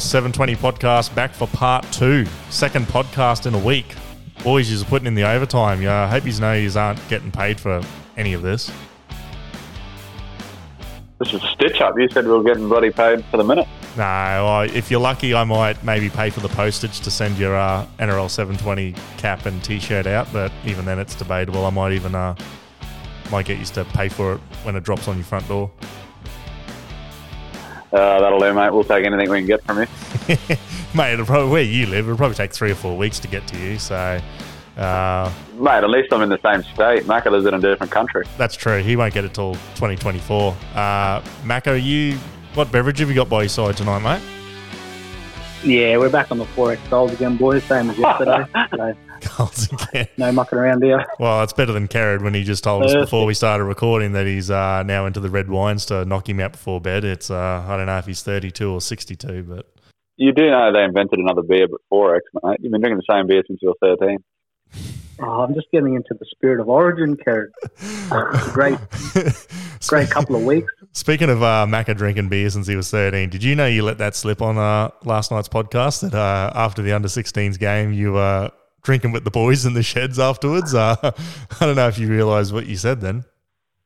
NRL 720 podcast back for part two, second podcast in a week. Boys, you're putting in the overtime. Yeah, I hope you know you aren't getting paid for any of this. This is a stitch up. You said we were getting bloody paid for the minute. No, I, if you're lucky, I might maybe pay for the postage to send your uh, NRL 720 cap and t-shirt out. But even then, it's debatable. I might even uh, might get used to pay for it when it drops on your front door. Uh, that'll do, mate. We'll take anything we can get from you. Mate, it'll probably, where you live, it'll probably take three or four weeks to get to you. So, uh, Mate, at least I'm in the same state. Macca lives in a different country. that's true. He won't get it till 2024. Uh, Mako, you, what beverage have you got by your side tonight, mate? Yeah, we're back on the 4X goals again, boys, same as yesterday. so Goals again. no mucking around here. Well, it's better than Kerrod when he just told us before we started recording that he's uh, now into the red wines to knock him out before bed. It's uh, I don't know if he's 32 or 62, but You do know they invented another beer but 4X, mate. You've been drinking the same beer since you were 13. Oh, I'm just getting into the spirit of origin, Kerry. great, great couple of weeks. Speaking of uh, Macca drinking beer since he was 13, did you know you let that slip on uh, last night's podcast that uh, after the under 16s game you were drinking with the boys in the sheds afterwards? Uh, I don't know if you realised what you said then.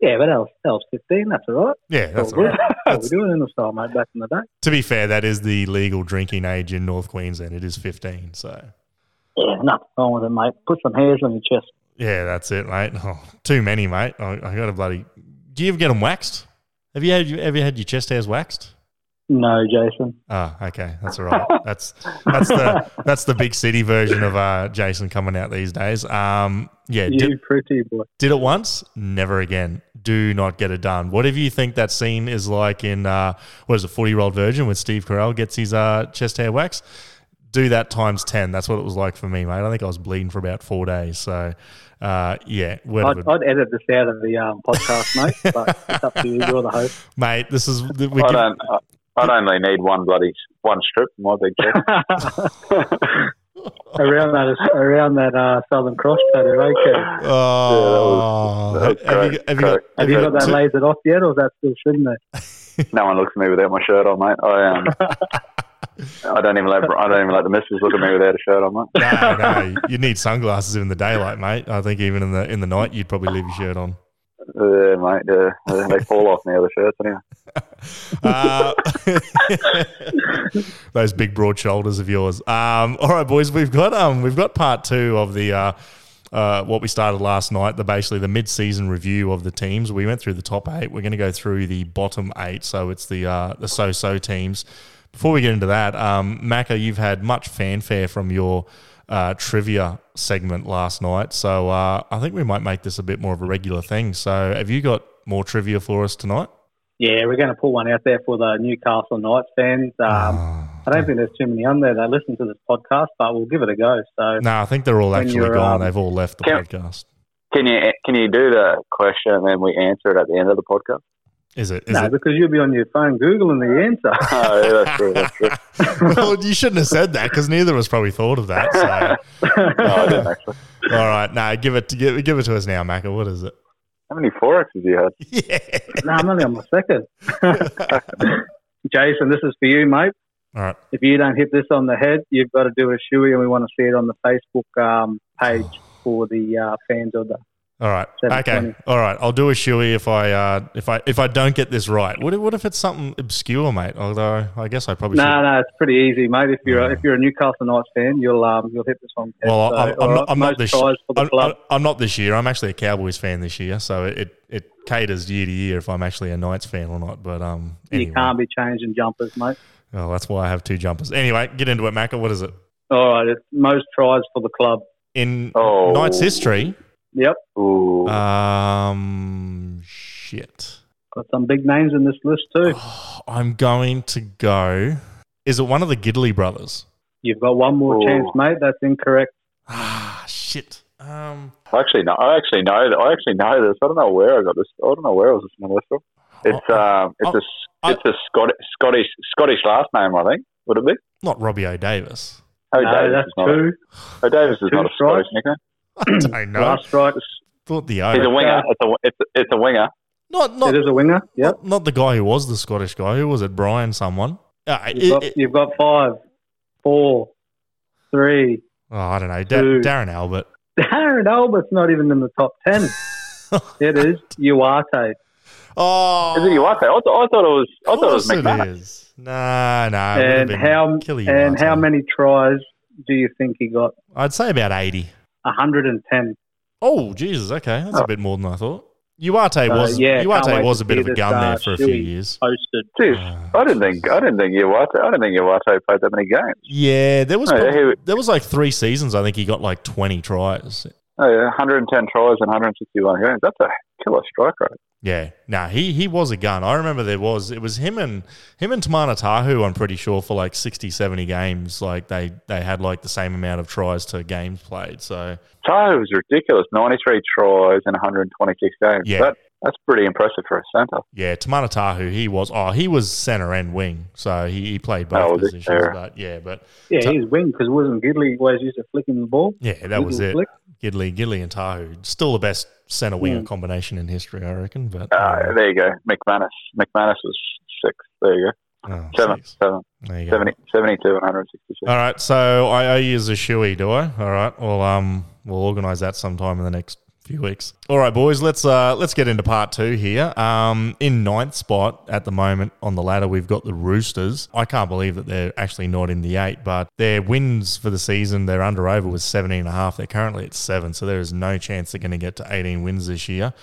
Yeah, but that was, that was 15. That's all right. Yeah, that's all all right. How we That's- doing in the style, mate, back in the day? To be fair, that is the legal drinking age in North Queensland. It is 15, so. Yeah, nothing wrong with it, mate. Put some hairs on your chest. Yeah, that's it, mate. Oh, too many, mate. I, I got a bloody. Do you ever get them waxed? Have you had you ever had your chest hairs waxed? No, Jason. Oh, okay, that's all right. That's that's the that's the big city version of uh, Jason coming out these days. Um, yeah, You did, pretty boy. did it once, never again. Do not get it done. Whatever you think that scene is like in uh, what is it, forty year old virgin when Steve Carell gets his uh, chest hair waxed. Do that times ten. That's what it was like for me, mate. I think I was bleeding for about four days. So, uh, yeah, word I'd, I'd edit this out of the um, podcast, mate, but it's up to you. You're the host. mate. This is we I don't. I- I'd only need one bloody one strip for my big chest. around that, around that uh, Southern Cross tattoo, okay. Kerry? Oh, that was have, you, have you got? correct. Have you got that two- lasered off yet, or is that still sitting there? no one looks at me without my shirt on, mate. I um, I don't even let I don't even let the missus look at me without a shirt on, mate. no, no, you need sunglasses in the daylight, mate. I think even in the in the night, you'd probably leave your shirt on. Yeah, mate. Yeah, they fall off now the shirts anyway. Uh, those big broad shoulders of yours. Um, all right, boys, we've got um, we've got part two of the uh, uh, what we started last night. The basically the mid-season review of the teams. We went through the top eight. We're going to go through the bottom eight. So it's the uh, the so-so teams. Before we get into that, um, Macca, you've had much fanfare from your uh, trivia segment last night. So uh, I think we might make this a bit more of a regular thing. So have you got more trivia for us tonight? Yeah, we're going to pull one out there for the Newcastle Knights fans. Um, I don't think there's too many on there that listen to this podcast, but we'll give it a go. So No, I think they're all actually gone. um, They've all left the Can- podcast. Can you can you do the question and then we answer it at the end of the podcast? Is it? Is no, it? because you'll be on your phone googling the answer. Oh, yeah, that's true. That's true. well, you shouldn't have said that because neither of us probably thought of that. So, No, I didn't actually. all right, no, give it, give, give it to us now, Macca. What is it? How many forexes have you had? Yeah. no, I'm only on my second. Jason, this is for you, mate. All right. If you don't hit this on the head, you've got to do a shoey, and we want to see it on the Facebook um, page for the uh, fans of the. All right. 720. Okay. All right. I'll do a shoey if I uh, if I if I don't get this right. What if, what if it's something obscure, mate? Although I guess I probably No, should. no, it's pretty easy, mate. If you're Yeah. if you're a Newcastle Knights fan, you'll um, you'll hit this one. Well, So, I'm, I'm, all not, I'm not this. tries for the I'm. I'm not this year. I'm actually a Cowboys fan this year, so it, it, it caters year to year if I'm actually a Knights fan or not. But um, anyway. You can't be changing jumpers, mate. Oh, that's why I have two jumpers. Anyway, get into it, Macca. What is it? All right, it's most tries for the club. In Oh. Knights history, Yep, Ooh. um, shit. got some big names in this list too. I'm going to go. Is it one of the Gidley brothers? You've got one more Ooh. chance, mate. That's incorrect. Ah, shit. Um, I actually know. I actually know that. I actually know this. I don't know where I got this. I don't know where I was listening to this from. It's um, it's Oh, a it's a Scottish Scottish Scottish last name. I think would it be? not Robbie O'Davis. Oh, no, Davis that's is not. two. A, oh, is two not a. Scottish nickname. I don't know. Last strike. Thought the He's O. a winger. It's a it's a, it's a winger. Not not, It is a winger. Yep. not not the guy who was the Scottish guy. Who was it? Brian someone. Uh, You've it- got, it- you've got five, four, three. oh, I don't know. Da-. Darren Albert. Darren Albert's not even in the top ten. it is Uate. Oh, Is it Uate? I, th- I thought it was. I thought it was course it is. Nah, nah. it would have And how and how many tries do you think he got? I'd say about 80. 110. Oh, Jesus. Okay. That's a Oh. bit more than I thought. Uate Uh, was yeah, can't Uate was a bit of a gun there for a few years. Posted. Jeez, Uh, I didn't think. I didn't think Uate. I didn't think Uate played that many games. Yeah, there was Oh, yeah, prob- he- there was like three seasons. I think he got like 20 tries. Oh, yeah, 110 tries and 161 games. That's a killer strike rate. Yeah, nah, he he was a gun. I remember there was it was him and him and Timana Tahu. I'm pretty sure for like 60, 70 games, like they they had like the same amount of tries to games played. So Tahu was ridiculous. 93 tries and 126 games. Yeah. That, that's pretty impressive for a centre. yeah, Timana Tahu, he was oh he was center and wing, so he, he played both Oh, was he? positions. But yeah, but Yeah, Ta- he's wing because wasn't Gidley always used to flick him the ball? yeah, that was it. flick. Gidley, Gidley, and Tahu, still the best center winger Mm. combination in history, I reckon. But Uh, there you go. McManus. McManus was six. There you go. oh, Seven. six. Seven. There you go. 70, 72 and 166. All right, so I owe you as a shoey, do I? All right, well, um, we'll organise that sometime in the next few weeks. All right, boys, let's uh, let's get into part two here. Um, in ninth spot at the moment on the ladder, we've got the Roosters. I can't believe that they're actually not in the eight, but their wins for the season, their under over was 17 and a half. They're currently at seven, so there is no chance they're going to get to 18 wins this year.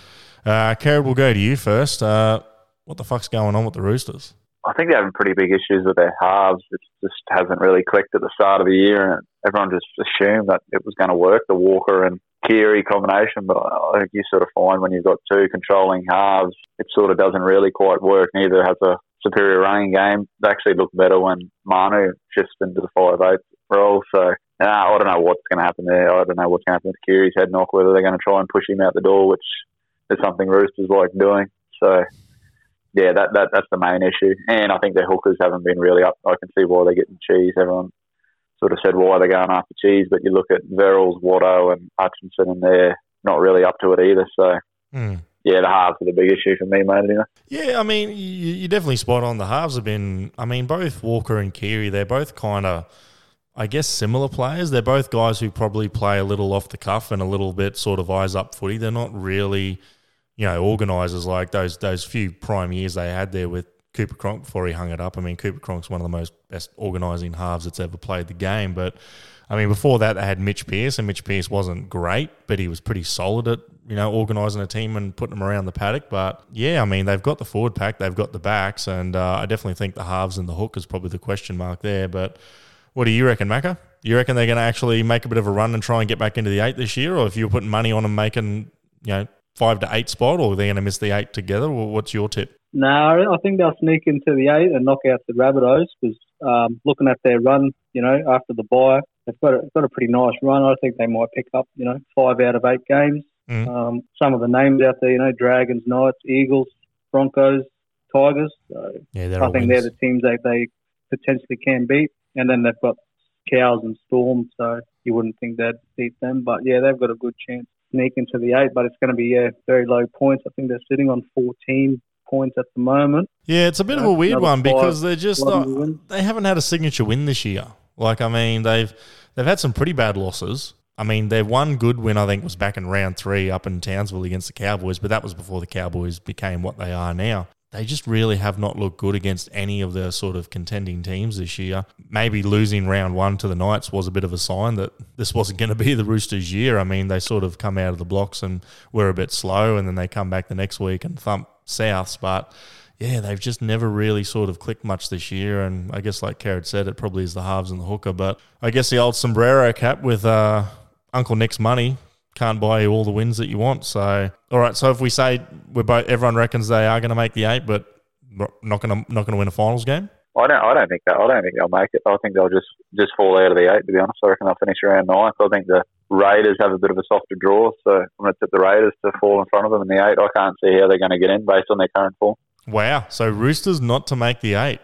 Uh, we'll go to you first. Uh, what the fuck's going on with the Roosters? I think they're having pretty big issues with their halves. It just hasn't really clicked at the start of the year, and everyone just assumed that it was going to work, the Walker and Keary combination. But I think you sort of find when you've got two controlling halves, it sort of doesn't really quite work. Neither has a superior running game. They actually look better when Manu shifts into the five eight role. So I don't know what's going to happen there. I don't know what's going to happen with Keary's head knock. Whether they're going to try and push him out the door, which is something Roosters like doing. So yeah, that, that that's the main issue. And I think their hookers haven't been really up. I can see why they're getting cheese. Everyone sort of said why they're going after cheese, but you look at Verrills, Watto, and Hutchison, and they're not really up to it either. So Hmm. yeah, the halves are the big issue for me, mate. Anyway. Yeah, I mean, you, you're definitely spot on. The halves have been, I mean, both Walker and Keary, they're both kind of, I guess, similar players. They're both guys who probably play a little off the cuff and a little bit sort of eyes up footy. They're not really, you know, organisers like those those few prime years they had there with Cooper Cronk before he hung it up. I mean, Cooper Cronk's one of the most best organising halves that's ever played the game. But I mean, before that, they had Mitch Pearce, and Mitch Pearce wasn't great, but he was pretty solid at you know organising a team and putting them around the paddock. But yeah, I mean, they've got the forward pack, they've got the backs, and uh, I definitely think the halves and the hook is probably the question mark there. But what do you reckon, Macca? You reckon they're going to actually make a bit of a run and try and get back into the eight this year, or if you're putting money on them making you know five to eight spot, or they're going to miss the eight together? Well, what's your tip? No, I think they'll sneak into the eight and knock out the Rabbitohs because um, looking at their run, you know, after the bye, they've got a, got a pretty nice run. I think they might pick up, you know, five out of eight games. Mm. Um, some of the names out there, you know, Dragons, Knights, Eagles, Broncos, Tigers. So Yeah, they're I think wins. they're the teams that they potentially can beat. And then they've got Cows and Storm, so you wouldn't think they'd beat them. But yeah, they've got a good chance to sneak into the eight, but it's going to be yeah, very low points. I think they're sitting on 14 points at the moment. Yeah, it's a bit of a weird one because they're just not, they haven't had a signature win this year. Like I mean, they've they've had some pretty bad losses. I mean, their one good win I think was back in round three up in Townsville against the Cowboys, but that was before the Cowboys became what they are now. They just really have not looked good against any of the sort of contending teams this year. Maybe losing round one to the Knights was a bit of a sign that this wasn't going to be the Roosters' year. I mean, they sort of come out of the blocks and were a bit slow, and then they come back the next week and thump Souths. But yeah, they've just never really sort of clicked much this year. And I guess, like Carrot said, it probably is the halves and the hooker. But I guess the old sombrero cap with uh, Uncle Nick's money can't buy you all the wins that you want. So, all right. So if we say we're both, everyone reckons they are going to make the eight, but not going to not going to win a finals game. I don't. I don't think that. I don't think they'll make it. I think they'll just just fall out of the eight. To be honest, I reckon they'll finish around ninth. I think the Raiders have a bit of a softer draw, so I'm going to tip the Raiders to fall in front of them in the eight. I can't see how they're going to get in based on their current form. Wow. So Roosters not to make the eight.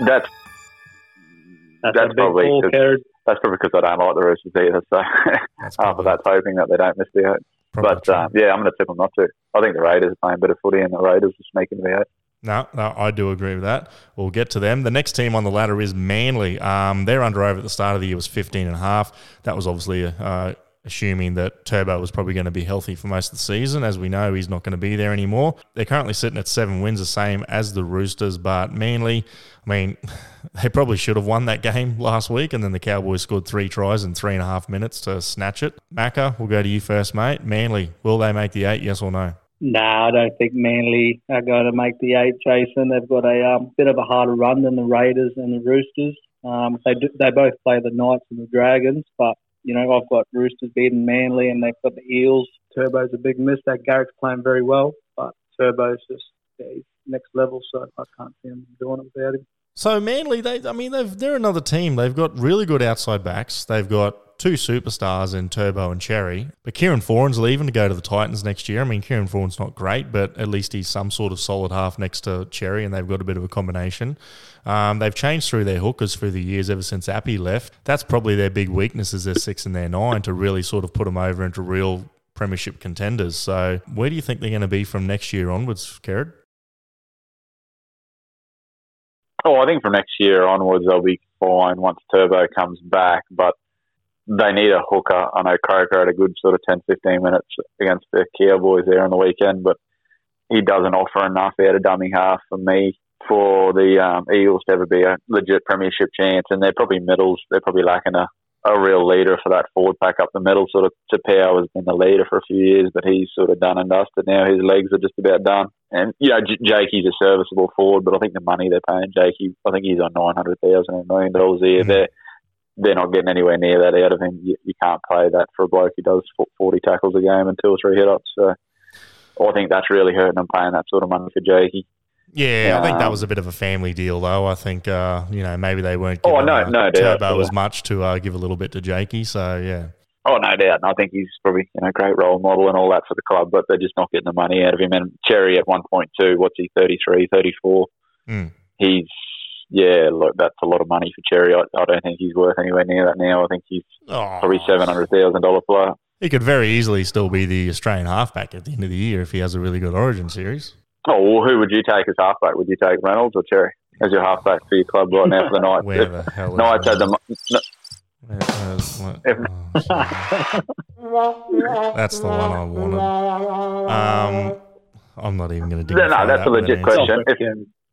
That's That's, That's a big probably call, good. Kerrod. That's probably because I don't like the Roosters either. So That's half of that's hoping that they don't miss the eight. probably But um, yeah, I'm going to tip them not to. I think the Raiders are playing better footy, and the Raiders will sneak into the eight. No, no, I do agree with that. We'll get to them. The next team on the ladder is Manly. Um, their under over at the start of the year was 15 and a half. That was obviously uh, assuming that Turbo was probably going to be healthy for most of the season. As we know, he's not going to be there anymore. They're currently sitting at seven wins, the same as the Roosters, but Manly, I mean, they probably should have won that game last week, and then the Cowboys scored three tries in three and a half minutes to snatch it. Macca, we'll go to you first, mate. Manly, will they make the eight, yes or no? No, I don't think Manly are going to make the eight, Jason. They've got a um, bit of a harder run than the Raiders and the Roosters. Um, they do, they both play the Knights and the Dragons, but you know I've got Roosters beating Manly, and they've got the Eels. Turbo's a big miss. That Garrick's playing very well, but Turbo's just yeah, he's next level, so I can't see him doing it without him. So Manly, they, I mean, they've, they're another team. They've got really good outside backs. They've got two superstars in Turbo and Cherry. But Kieran Foran's leaving to go to the Titans next year. I mean, Kieran Foran's not great, but at least he's some sort of solid half next to Cherry, and they've got a bit of a combination. Um, they've changed through their hookers through the years ever since Api left. That's probably their big weakness is their six and their nine to really sort of put them over into real premiership contenders. So where do you think they're going to be from next year onwards, Kerrod? Oh, I think from next year onwards they'll be fine once Turbo comes back, but they need a hooker. I know Croker had a good sort of 10, 15 minutes against the Cowboys there on the weekend, but he doesn't offer enough out of dummy half for me for the um, Eagles to ever be a legit premiership chance. And they're probably middles. They're probably lacking a, a real leader for that forward pack up the middle. Sort of Taupau has been the leader for a few years, but he's sort of done and dusted now. His legs are just about done. And, you know, J- Jakey's a serviceable forward, but I think the money they're paying Jakey, I think he's on $900,000 a million dollars a year. They're, they're not getting anywhere near that out of him. You, you can't pay that for a bloke who does 40 tackles a game and two or three hit ups. So I think that's really hurting them paying that sort of money for Jakey. Yeah, I think that was a bit of a family deal, though. I think uh, you know maybe they weren't. Oh, giving, oh no, no, doubt, Turbo as much to uh, give a little bit to Jakey. So yeah. Oh no doubt, and I think he's probably you know great role model and all that for the club, but they're just not getting the money out of him. And Cherry at one point two, what's he 33, 34? Mm. He's yeah, look, that's a lot of money for Cherry. I, I, don't think he's worth anywhere near that now. I think he's oh. probably seven hundred thousand dollar player. He could very easily still be the Australian halfback at the end of the year if he has a really good Origin series. Oh, well, who would you take as halfback? Would you take Reynolds or Cherry as your halfback for your club right now for the night? Where the hell Knights had the. No, oh, that's the one I wanted. Um, I'm not even going to. No, no, that's a legit question. If,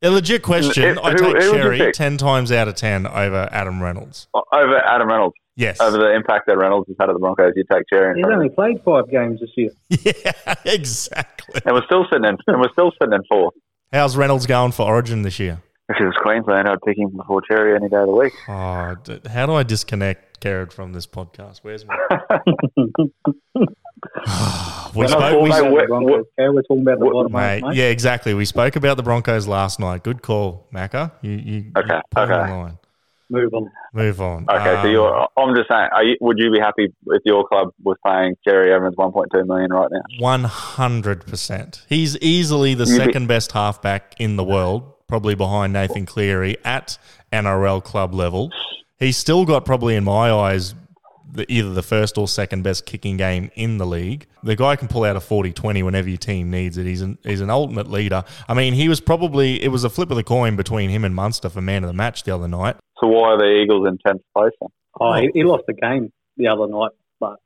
a legit question. If, I take who, Cherry ten times out of ten over Adam Reynolds. Over Adam Reynolds. Yes. Over the impact that Reynolds has had at the Broncos, you take Cherry. He's only played five games this year. Yeah, exactly. And we're still sitting in. And we're still sitting in fourth. How's Reynolds going for Origin this year? If it was Queensland, I'd pick him before Cherry any day of the week. Oh, how do I disconnect Kerrod from this podcast? Where's my? we spoke. We, we're, we're, talking about the bottom mate, mate. Yeah, exactly. We spoke about the Broncos last night. Good call, Macca. You, you, okay. You okay. Move on. Move on. Okay, um, so you're. I'm just saying. You, would you be happy if your club was paying Cherry Evans 1.2 million right now? 100. percent He's easily the You'd second be- best halfback in the world, probably behind Nathan Cleary at NRL club level. He's still got probably in my eyes the, either the first or second best kicking game in the league. The guy can pull out a 40-20 whenever your team needs it. He's an he's an ultimate leader. I mean, he was probably it was a flip of the coin between him and Munster for man of the match the other night. So why are the Eagles in tenth place? Then? Oh, he, he lost the game the other night, but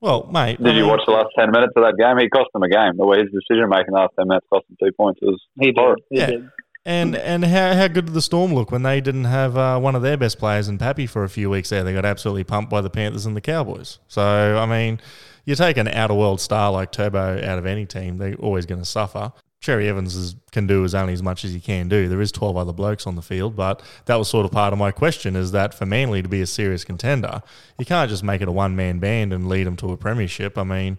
well, mate. Did you watch the last ten minutes of that game? He cost them a game. The way his decision making last ten minutes cost them two points. It was he did. He yeah. did. And and how, how good did the Storm look when they didn't have uh, one of their best players in Pappy for a few weeks there? They got absolutely pumped by the Panthers and the Cowboys. So, I mean, you take an outer world star like Turbo out of any team, they're always going to suffer. Cherry Evans is, can do as only as much as he can do. There is 12 other blokes on the field, but that was sort of part of my question is that for Manly to be a serious contender, you can't just make it a one-man band and lead them to a premiership. I mean,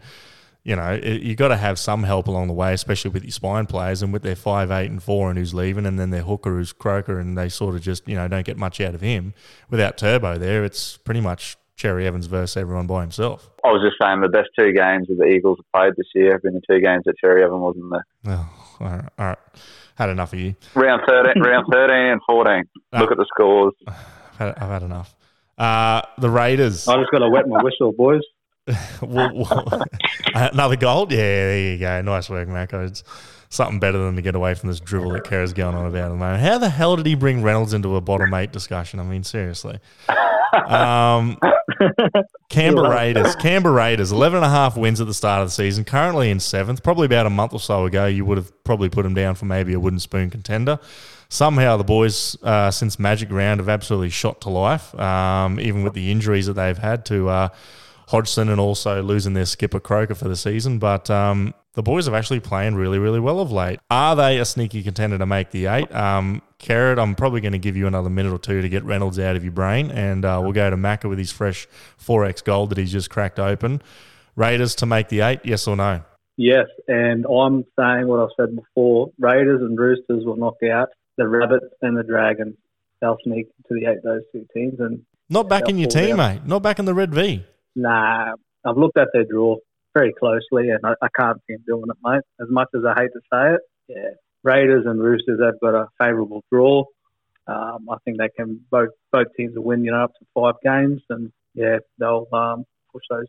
you know, it, you got to have some help along the way, especially with your spine players and with their five, eight, and four, and who's leaving, and then their hooker who's Croker, and they sort of just you know don't get much out of him. Without Turbo there, it's pretty much Cherry Evans versus everyone by himself. I was just saying the best two games that the Eagles have played this year have been the two games that Cherry Evans wasn't there. Oh, all right, all right. Had enough of you. Round thirteen, round thirteen and fourteen. Uh, Look at the scores. I've had, I've had enough. Uh, the Raiders. I just got to wet my whistle, boys. Well, well, another gold? Yeah, there you go. Nice work, Mako. It's something better than to get away from this dribble that Kara's going on about at the moment. How the hell did he bring Reynolds into a bottom eight discussion? I mean, seriously. Um, Canberra Raiders. Canberra Raiders, 11 and a half wins at the start of the season, currently in seventh. Probably about a month or so ago, you would have probably put them down for maybe a wooden spoon contender. Somehow the boys, uh, since Magic Round, have absolutely shot to life, um, even with the injuries that they've had to uh, Hodgson and also losing their skipper Croker for the season. But um, the boys have actually playing really, really well of late. Are they a sneaky contender to make the eight? Um, Carrot, I'm probably going to give you another minute or two to get Reynolds out of your brain, and uh, we'll go to Macca with his fresh 4x gold that he's just cracked open. Raiders to make the eight, yes or no? Yes, and I'm saying what I've said before. Raiders and Roosters will knock out the Rabbits and the Dragons. They'll sneak to the eight, those two teams. and Not back in your team, mate. Not back in the Red V. Nah, I've looked at their draw very closely, and I, I can't see them doing it, mate. As much as I hate to say it, yeah, Raiders and Roosters have got a favourable draw. Um, I think they can both both teams will win, you know, up to five games, and yeah, they'll um, push those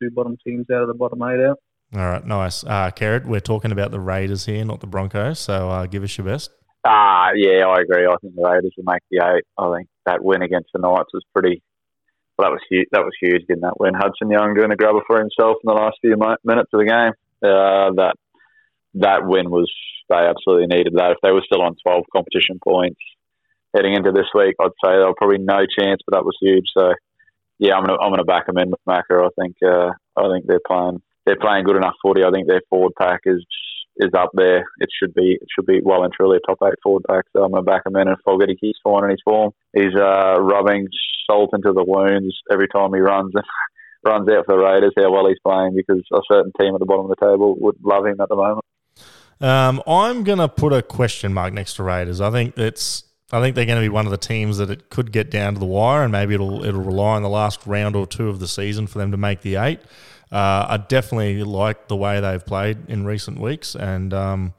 two bottom teams out of the bottom eight out. All right, nice. Uh, Carrot, we're talking about the Raiders here, not the Broncos. So uh, give us your best. Ah, uh, yeah, I agree. I think the Raiders will make the eight. I think that win against the Knights was pretty well, that was huge. That was huge getting that win. Hudson Young doing a grubber for himself in the last few minutes of the game. Uh, that that win was they absolutely needed that. If they were still on twelve competition points heading into this week, I'd say they were probably no chance. But that was huge. So yeah, I'm gonna I'm gonna back them in with Macca. I think uh, I think they're playing they're playing good enough footy. I think their forward pack is is up there. It should be it should be well and truly a top eight forward pack. So I'm going to back him in. And Fogarty keeps finding his form. He's uh, rubbing salt into the wounds every time he runs and runs out for the Raiders. How well he's playing because a certain team at the bottom of the table would love him at the moment. Um, I'm going to put a question mark next to Raiders. I think it's I think they're going to be one of the teams that it could get down to the wire, and maybe it'll it'll rely on the last round or two of the season for them to make the eight. Uh, I definitely like the way they've played in recent weeks, and um,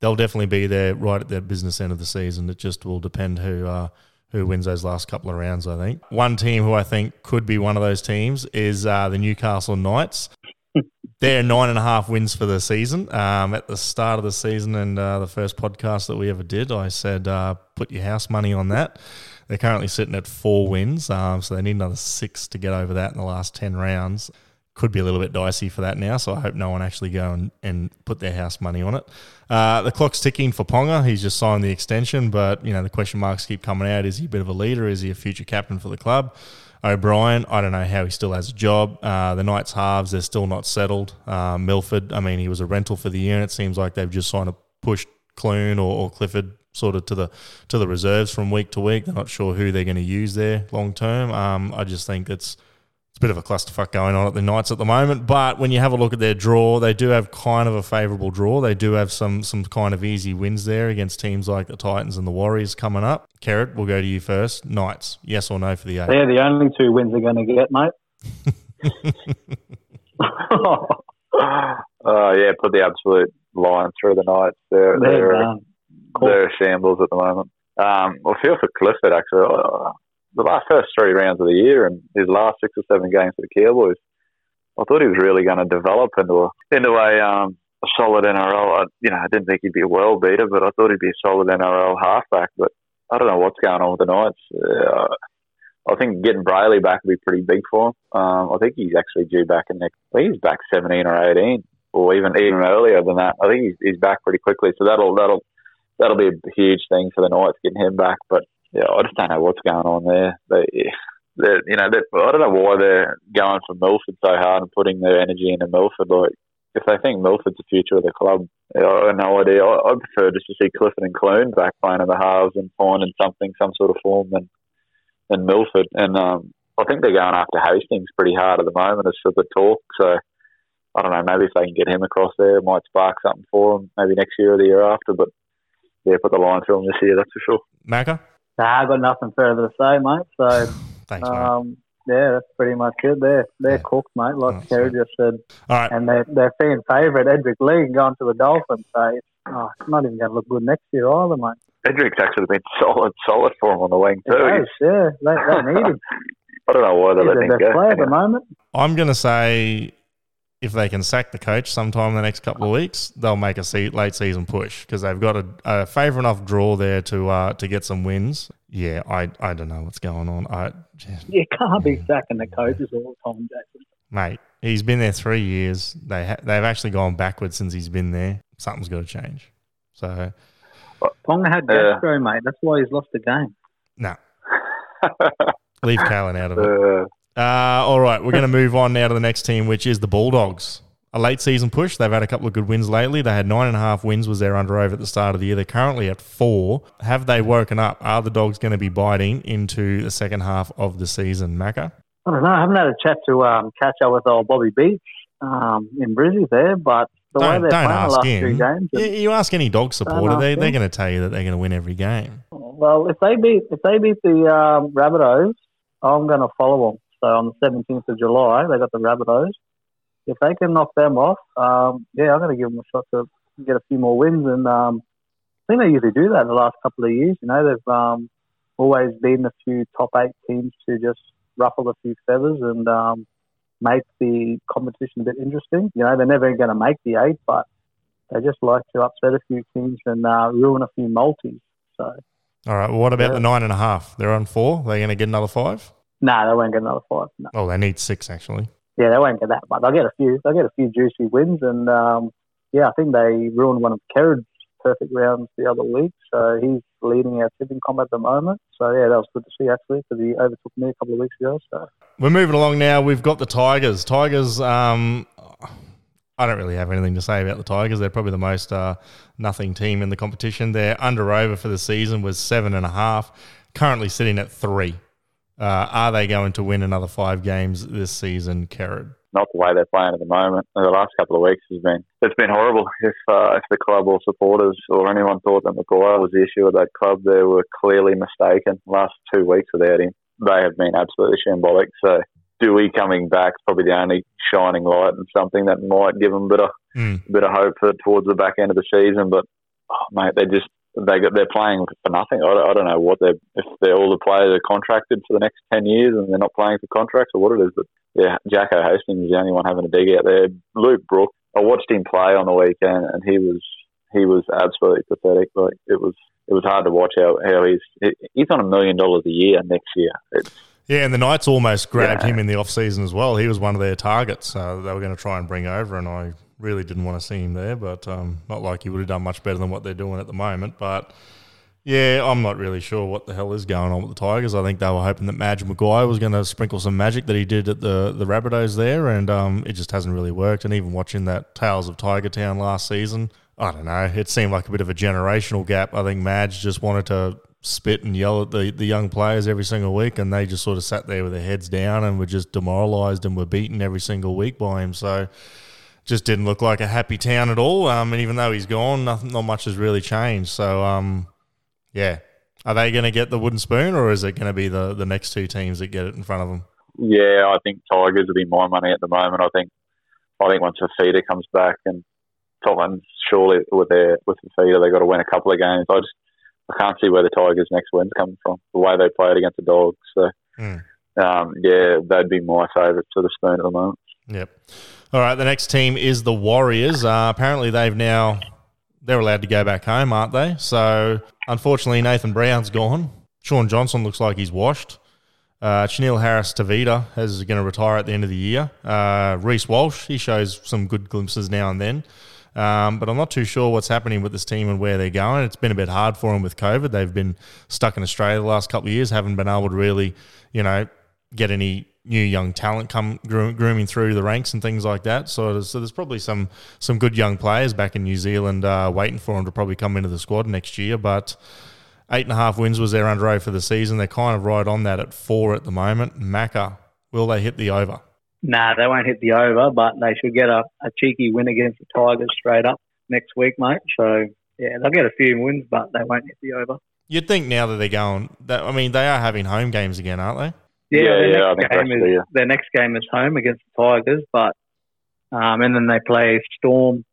they'll definitely be there right at their business end of the season. It just will depend who uh, who wins those last couple of rounds. I think one team who I think could be one of those teams is uh, the Newcastle Knights. They're nine and a half wins for the season. Um, at the start of the season and uh, the first podcast that we ever did, I said uh, put your house money on that. They're currently sitting at four wins, um, so they need another six to get over that in the last ten rounds could be a little bit dicey for that now. So I hope no one actually go and, and put their house money on it. Uh, the clock's ticking for Ponga. He's just signed the extension, but you know the question marks keep coming out. Is he a bit of a leader? Is he a future captain for the club? O'Brien, I don't know how he still has a job. Uh, the Knights halves, they're still not settled. Uh, Milford, I mean, he was a rental for the year, and it seems like they've just signed a pushed Clune or, or Clifford sort of to the to the reserves from week to week. They're not sure who they're going to use there long term. Um, I just think it's it's a bit of a clusterfuck going on at the Knights at the moment. But when you have a look at their draw, they do have kind of a favourable draw. They do have some some kind of easy wins there against teams like the Titans and the Warriors coming up. Carrot, we'll go to you first. Knights, yes or no for the eight? They're the only two wins they're going to get, mate. oh yeah, put the absolute line through the Knights. They're they're, they're, they're shambles at the moment. Um, I feel for Clifford actually the last first three rounds of the year and his last six or seven games for the Cowboys, I thought he was really going to develop into a into a, um, a solid NRL. I, you know, I didn't think he'd be a world beater, but I thought he'd be a solid NRL halfback. But I don't know what's going on with the Knights. Uh, I think getting Brailey back would be pretty big for him. Um, I think he's actually due back in next. I he's back seventeen or eighteen, or even even earlier than that. I think he's, he's back pretty quickly. So that'll that'll that'll be a huge thing for the Knights getting him back. But yeah, I just don't know what's going on there. They, they you know, I don't know why they're going for Milford so hard and putting their energy into Milford. Like, if they think Milford's the future of the club, I have no idea. I, I prefer just to see Clifford and Clune back playing in the halves and finding something, some sort of form than than Milford. And um, I think they're going after Hastings pretty hard at the moment as for the talk. So I don't know. Maybe if they can get him across there, it might spark something for them. Maybe next year or the year after. But yeah, put the line through them this year. That's for sure. Macca. Nah, I've got nothing further to say, mate. So, Thanks, um, yeah, that's pretty much it. They're they're yeah. cooked, mate. Like oh, Kerry just said. All right. And they're they're fan favourite Edrick Lee going to the Dolphins. So it's, oh, it's not even going to look good next year either, mate. Edrick's actually been solid, solid for him on the wing too. It yeah, they, they need him. I don't know why they're He's letting the him go. Player at the moment. I'm going to say if they can sack the coach sometime in the next couple of weeks, they'll make a se- late season push because they've got a, a favour enough draw there to uh, to get some wins. Yeah, I I don't know what's going on. I just, You can't be sacking the coaches all the time, Jason. mate, he's been there three years. They ha- they've actually gone backwards since he's been there. Something's got to change. So Ponga had Yeah. gastro, mate. That's why he's lost the game. no, leave Kalyn out of it. Uh, Uh, all right, we're going to move on now to the next team, which is the Bulldogs. A late season push. They've had a couple of good wins lately. They had nine and a half wins, was their under over at the start of the year. They're currently at four. Have they woken up? Are the Dogs going to be biting into the second half of the season, Macca? I don't know. I haven't had a chat to um, catch up with old Bobby Beach um, in Brizzy there, but the way Don't, they're don't playing the last him. two games, You, you ask any dog supporter, they, they're going to tell you that they're going to win every game. Well, if they beat if they beat the um, Rabbitohs, I'm going to follow them. So on the 17th of July, they got the Rabbitohs. If they can knock them off, um, yeah, I'm going to give them a shot to get a few more wins. And um, I think they usually do that the last couple of years. You know, they've um, always been a few top eight teams to just ruffle a few feathers and um, make the competition a bit interesting. You know, they're never going to make the eight, but they just like to upset a few teams and uh, ruin a few multis. So. All right, well, what about Yeah. the nine and a half? They're on four. They're going to get another five? No, they won't get another five. No. Oh, they need six, actually. Yeah, they won't get that, but they'll get a few. They'll get a few juicy wins, and um, yeah, I think they ruined one of Kerrod's perfect rounds the other week. So he's leading our tipping comp at the moment. So yeah, that was good to see actually, because he overtook me a couple of weeks ago. So We're moving along now. We've got the Tigers. Tigers, um, I don't really have anything to say about the Tigers. They're probably the most uh, nothing team in the competition. Their under over for the season was seven and a half, currently sitting at three. Uh, are they going to win another five games this season, Kerrod? not the way they're playing at the moment. The last couple of weeks has been it's been horrible. If uh, if the club or supporters or anyone thought that Maguire was the issue of that club, they were clearly mistaken. Last two weeks without him, they have been absolutely shambolic. So Dewey coming back is probably the only shining light and something that might give them a bit of Mm. bit of hope for towards the back end of the season. But oh, mate, they just they got, they're playing for nothing. I don't, I don't know what they're if they're all the players are contracted for the next ten years and they're not playing for contracts or what it is. But yeah, Jacko Hastings is the only one having a dig out there. Luke Brook, I watched him play on the weekend and he was he was absolutely pathetic. Like it was it was hard to watch how how he's he's on a million dollars a year next year. It's Yeah, and the Knights almost grabbed Yeah. him in the off season as well. He was one of their targets. Uh, they were going to try and bring over, and I really didn't want to see him there. But um, not like he would have done much better than what they're doing at the moment. But yeah, I'm not really sure what the hell is going on with the Tigers. I think they were hoping that Madge Maguire was going to sprinkle some magic that he did at the the Rabbitohs there, and um, it just hasn't really worked. And even watching that Tales of Tiger Town last season, I don't know. It seemed like a bit of a generational gap. I think Madge just wanted to spit and yell at the, the young players every single week, and they just sort of sat there with their heads down and were just demoralised and were beaten every single week by him. So just didn't look like a happy town at all. Um, and even though he's gone, nothing, not much has really changed. So um, yeah, are they going to get the wooden spoon, or is it going to be the the next two teams that get it in front of them? Yeah, I think Tigers will be my money at the moment. I think I think once Fifita comes back and Titans surely with their with Fifita they've got to win a couple of games. I just I can't see where the Tigers' next win's coming from. The way they played against the Dogs. So Hmm. um, yeah, they'd be my favourite to the spoon at the moment. Yep. All right. The next team is the Warriors. Uh, apparently, they've now they're allowed to go back home, aren't they? So, unfortunately, Nathan Brown's gone. Shaun Johnson looks like he's washed. Uh, Chanel Harris Tavita is going to retire at the end of the year. Uh, Reece Walsh, he shows some good glimpses now and then. Um, but I'm not too sure what's happening with this team and where they're going. It's been a bit hard for them with COVID. They've been stuck in Australia the last couple of years, haven't been able to really, you know, get any new young talent come grooming through the ranks and things like that. So, there's, so there's probably some some good young players back in New Zealand uh, waiting for them to probably come into the squad next year. But eight and a half wins was their under for the season. They're kind of right on that at four at the moment. Macca, will they hit the over? Nah, they won't hit the over, but they should get a, a cheeky win against the Tigers straight up next week, mate. So yeah, they'll get a few wins, but they won't hit the over. You'd think now that they're going, that I mean, they are having home games again, aren't they? Yeah, Yeah, their yeah, next game that's the- is their next game is home against the Tigers, but um, and then they play Storm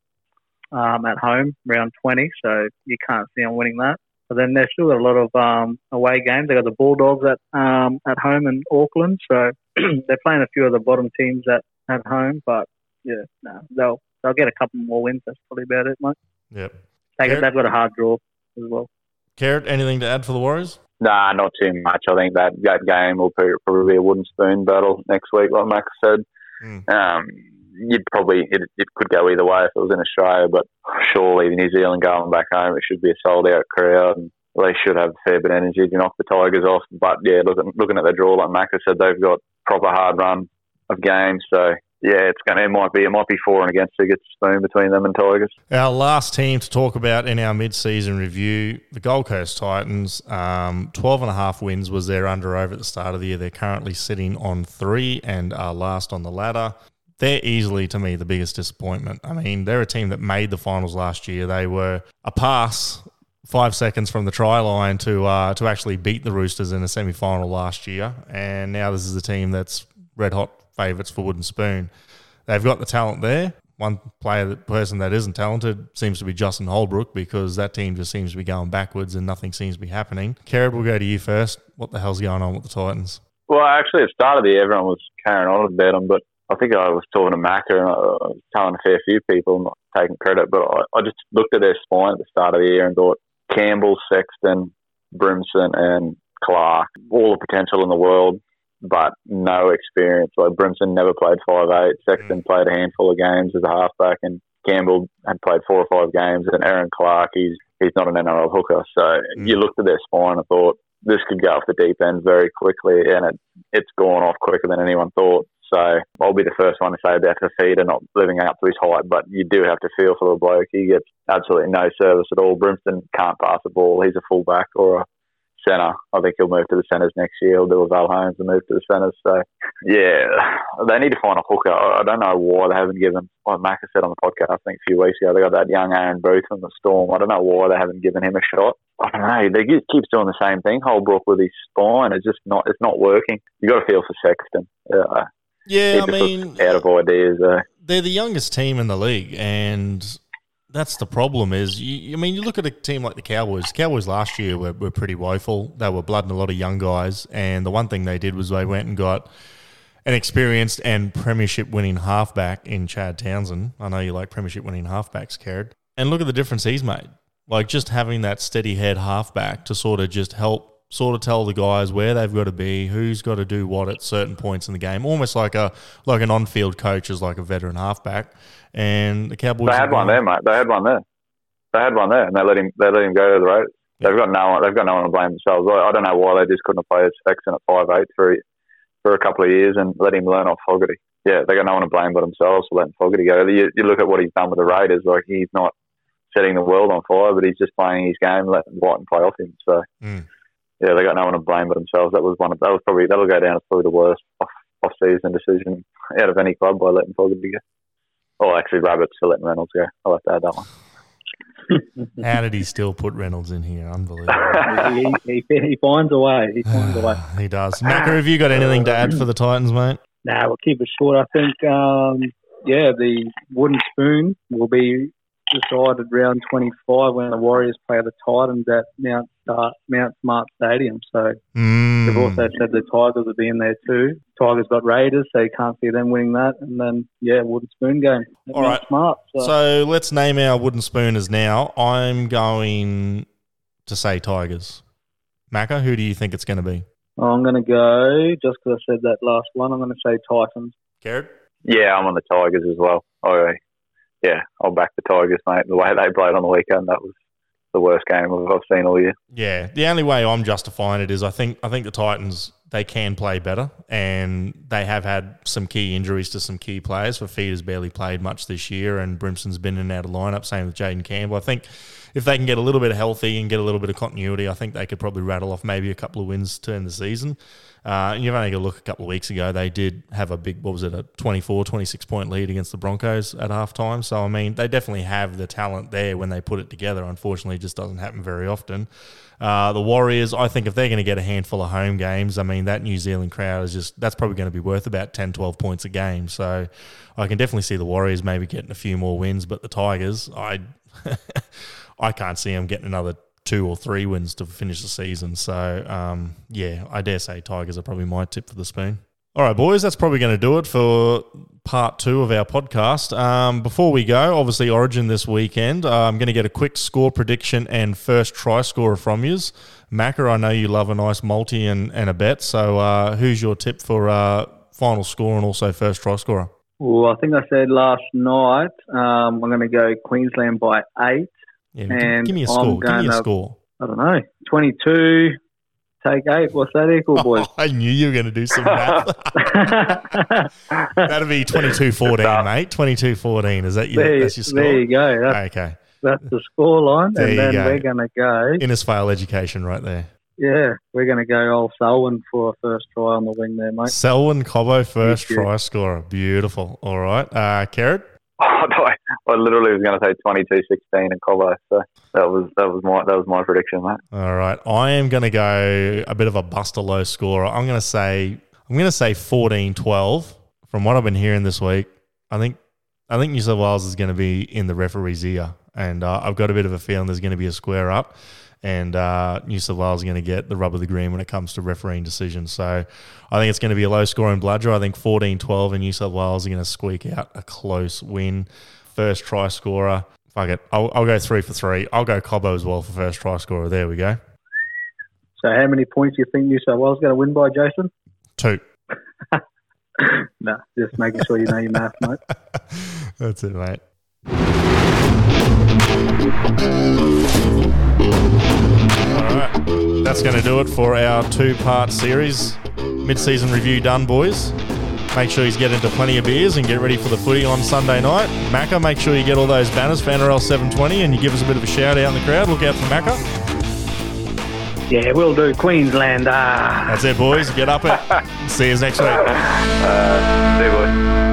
um, at home round twenty, so you can't see them winning that. But then they've still got a lot of um, away games. They've got the Bulldogs at um, at home in Auckland, so they're playing a few of the bottom teams at, at home. But yeah, no, they'll they'll get a couple more wins. That's probably about it, mate. Yep. They, Garrett? they've got a hard draw as well. Carrot, anything to add for the Warriors? Nah, not too much. I think that, that game will probably be a wooden spoon battle next week, like Max said. Mm. Um, you'd probably it, it could go either way if it was in Australia, but surely the New Zealand going back home, it should be a sold out crowd, and they should have a fair bit of energy to knock the Tigers off. But yeah, looking looking at the draw, like Max said, they've got proper hard run of games, so. Yeah, it's gonna. It might be. It might be for and against to get spoon between them and Tigers. Our last team to talk about in our mid-season review, the Gold Coast Titans. Um, 12 and a half wins was their under over at the start of the year. They're currently sitting on three and are last on the ladder. They're easily, to me, the biggest disappointment. I mean, they're a team that made the finals last year. They were a pass five seconds from the try line to uh, to actually beat the Roosters in a semi final last year, and now this is a team that's red hot favourites for Wooden Spoon. They've got the talent there. One player, that person that isn't talented seems to be Justin Holbrook because that team just seems to be going backwards and nothing seems to be happening. Kerrod, we'll go to you first. What the hell's going on with the Titans? Well, actually, at the start of the year, everyone was carrying on about them, but I think I was talking to Macca and I was telling a fair few people, not taking credit, but I, I just looked at their spine at the start of the year and thought Campbell, Sexton, Brimson, and Clark, all the potential in the world, but no experience. Like Brimson never played five eight. Sexton played a handful of games as a halfback, and Campbell had played four or five games. And Erin Clark, he's he's not an NRL hooker. So Mm. you looked at their spine and thought this could go off the deep end very quickly, and it it's gone off quicker than anyone thought. So I'll be the first one to say about Fifita not living up to his height, but you do have to feel for the bloke. He gets absolutely no service at all. Brimson can't pass the ball. He's a fullback or a centre. I think he'll move to the centres next year. He'll do a Val Holmes and move to the centres. So, yeah, they need to find a hooker. I I don't know why they haven't given, like Macca said on the podcast, I think a few weeks ago, they got that young Aaron Booth from the Storm. I don't know why they haven't given him a shot. I don't know. They just keeps doing the same thing. Holbrook with his spine, it's just not, it's not working. You got to feel for Sexton. Uh, Yeah, I mean, out of ideas. Uh, they're the youngest team in the league, and that's the problem. Is you, I mean, you look at a team like the Cowboys. Cowboys last year were, were pretty woeful. They were blooding a lot of young guys, and the one thing they did was they went and got an experienced and premiership winning halfback in Chad Townsend. I know you like premiership winning halfbacks, Carrot. And look at the difference he's made. Like just having that steady head halfback to sort of just help sort of tell the guys where they've got to be, who's got to do what at certain points in the game. Almost like a like an on field coach is like a veteran halfback. And the Cowboys they had one there, mate. They had one there. They had one there, and they let him. They let him go to the Raiders. They've got no one. They've got no one to blame themselves. I, I don't know why they just couldn't have played Sexton at five eight for for a couple of years and let him learn off Fogarty. Yeah, they got no one to blame but themselves for letting Fogarty go. You, you look at what he's done with the Raiders. Like he's not setting the world on fire, but he's just playing his game, letting Wighton play off him. So Mm. Yeah, they got no one to blame but themselves. That was one of that was probably that'll go down as probably the worst off off season decision out of any club by letting Fogarty go. Oh, actually, Rabbits for letting Reynolds go. I'll have to add that one. How did he still put Reynolds in here? Unbelievable. he, he, he finds a way. He finds a way. he does. Macca, have you got anything to add for the Titans, mate? Nah, we'll keep it short. I think, um, yeah, the wooden spoon will be decided round 25 when the Warriors play the Titans at Mount Start, Mount Smart Stadium. So Mm. they've also said the Tigers will be in there too. Tigers got Raiders, so you can't see them winning that. And then, yeah, wooden spoon game. at All Mount right. Smart. So, So let's name our wooden spooners now. I'm going to say Tigers. Macca, who do you think it's going to be? I'm going to go, just because I said that last one, I'm going to say Titans. Garrett? Yeah, I'm on the Tigers as well. I, yeah, I'll back the Tigers, mate. The way they played on the weekend, that was the worst game I've seen all year. Yeah, the only way I'm justifying it is I think I think the Titans they can play better, and they have had some key injuries to some key players. For Fifita's barely played much this year, and Brimson's been in and out of lineup. Same with Jayden Campbell. I think if they can get a little bit healthy and get a little bit of continuity, I think they could probably rattle off maybe a couple of wins to end the season. Uh, and you've only got to look a couple of weeks ago. They did have a big, what was it, a 24, 26 point lead against the Broncos at halftime. So, I mean, they definitely have the talent there when they put it together. Unfortunately, it just doesn't happen very often. Uh, the Warriors, I think if they're going to get a handful of home games, I mean, that New Zealand crowd is just, that's probably going to be worth about 10, 12 points a game. So I can definitely see the Warriors maybe getting a few more wins, but the Tigers, I, I can't see them getting another two or three wins to finish the season. So, um, yeah, I dare say Tigers are probably my tip for the spoon. All right, boys, that's probably going to do it for part two of our podcast. Um, before we go, obviously, Origin this weekend. Uh, I'm going to get a quick score prediction and first try scorer from yous. Macca, I know you love a nice multi and, and a bet. So, uh, who's your tip for uh, final score and also first try scorer? Well, I think I said last night um, I'm going to go Queensland by eight. Yeah, And give me a score. Give me a gonna- score. I don't know, 22, take eight. What's that equal, boys? I knew you were going to do some math. That'd be 22 14, mate. 22 14. Is that your, there, that's your score? there you go. That's, Okay. that's the score line. There and then go. we're going to go, Innisfail education right there. yeah, we're going to go old Selwyn for a first try on the wing there, mate. Selwyn Cobbo, first try scorer. Beautiful. All right. Uh, Kerrod? I I literally was going to say 22-16 in Cobbo, so that was that was my that was my prediction, mate. All right. I am going to go a bit of a buster low scorer. I'm going to say I'm going to say 14-12. From what I've been hearing this week, I think I think New South Wales is going to be in the referee's ear, and uh, I've got a bit of a feeling there's going to be a square up, and uh, New South Wales are going to get the rub of the green when it comes to refereeing decisions. So I think it's going to be a low scoring bludger. I think 14-12 and New South Wales are going to squeak out a close win. First try scorer. Fuck it. I'll, I'll go three for three. I'll go Cobbo as well for first try scorer. There we go. So how many points do you think New South Wales going to win by, Jason? Two. no, just making sure you know your math, mate. That's it, mate. All right. That's going to do it for our two part series. Mid season review done, boys. Make sure you get into plenty of beers and get ready for the footy on Sunday night. Macca, make sure you get all those banners for NRL 720 and you give us a bit of a shout out in the crowd. Look out for Macca. Yeah, we'll do Queensland. Ah. That's it, boys. Get up it. See you next week. Uh, see you